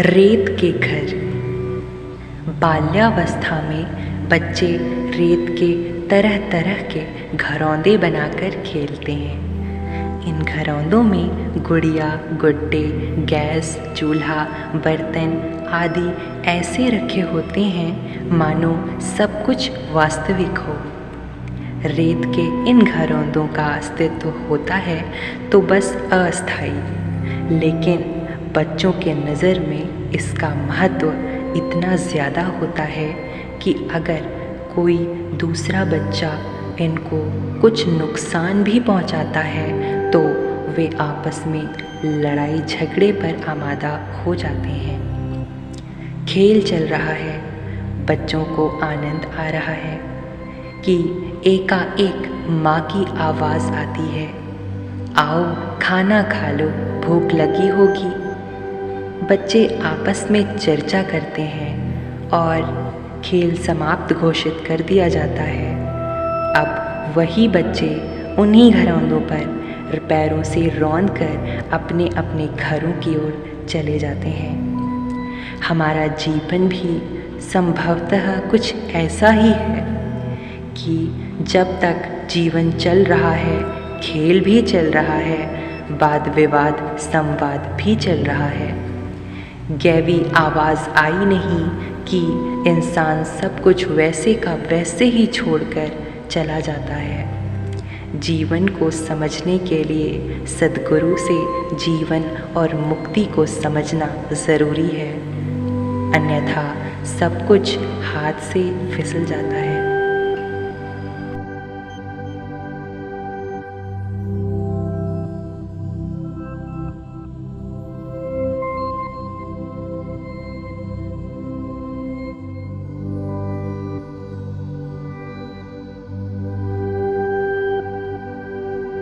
रेत के घर। बाल्यावस्था में बच्चे रेत के तरह तरह के घरौंदे बनाकर खेलते हैं। इन घरौंदों में गुड़िया गुड्डे गैस, चूल्हा, बर्तन आदि ऐसे रखे होते हैं, मानो सब कुछ वास्तविक हो। रेत के इन घरौंदों का अस्तित्व होता है तो बस अस्थाई लेकिन बच्चों के नज़र में इसका महत्व इतना ज़्यादा होता है कि अगर कोई दूसरा बच्चा इनको कुछ नुकसान भी पहुंचाता है तो वे आपस में लड़ाई झगड़े पर आमादा हो जाते हैं। खेल चल रहा है, बच्चों को आनंद आ रहा है कि एकाएक माँ की आवाज़ आती है, आओ खाना खा लो, भूख लगी होगी। बच्चे आपस में चर्चा करते हैं और खेल समाप्त घोषित कर दिया जाता है। अब वही बच्चे उन्हीं घरौंदों पर पैरों से रौंद कर अपने अपने घरों की ओर चले जाते हैं। हमारा जीवन भी संभवतः कुछ ऐसा ही है कि जब तक जीवन चल रहा है, खेल भी चल रहा है वाद विवाद संवाद भी चल रहा है गैवी आवाज़ आई नहीं कि इंसान सब कुछ वैसे का वैसे ही छोड़कर चला जाता है। जीवन को समझने के लिए सदगुरु से जीवन और मुक्ति को समझना ज़रूरी है। अन्यथा सब कुछ हाथ से फिसल जाता है।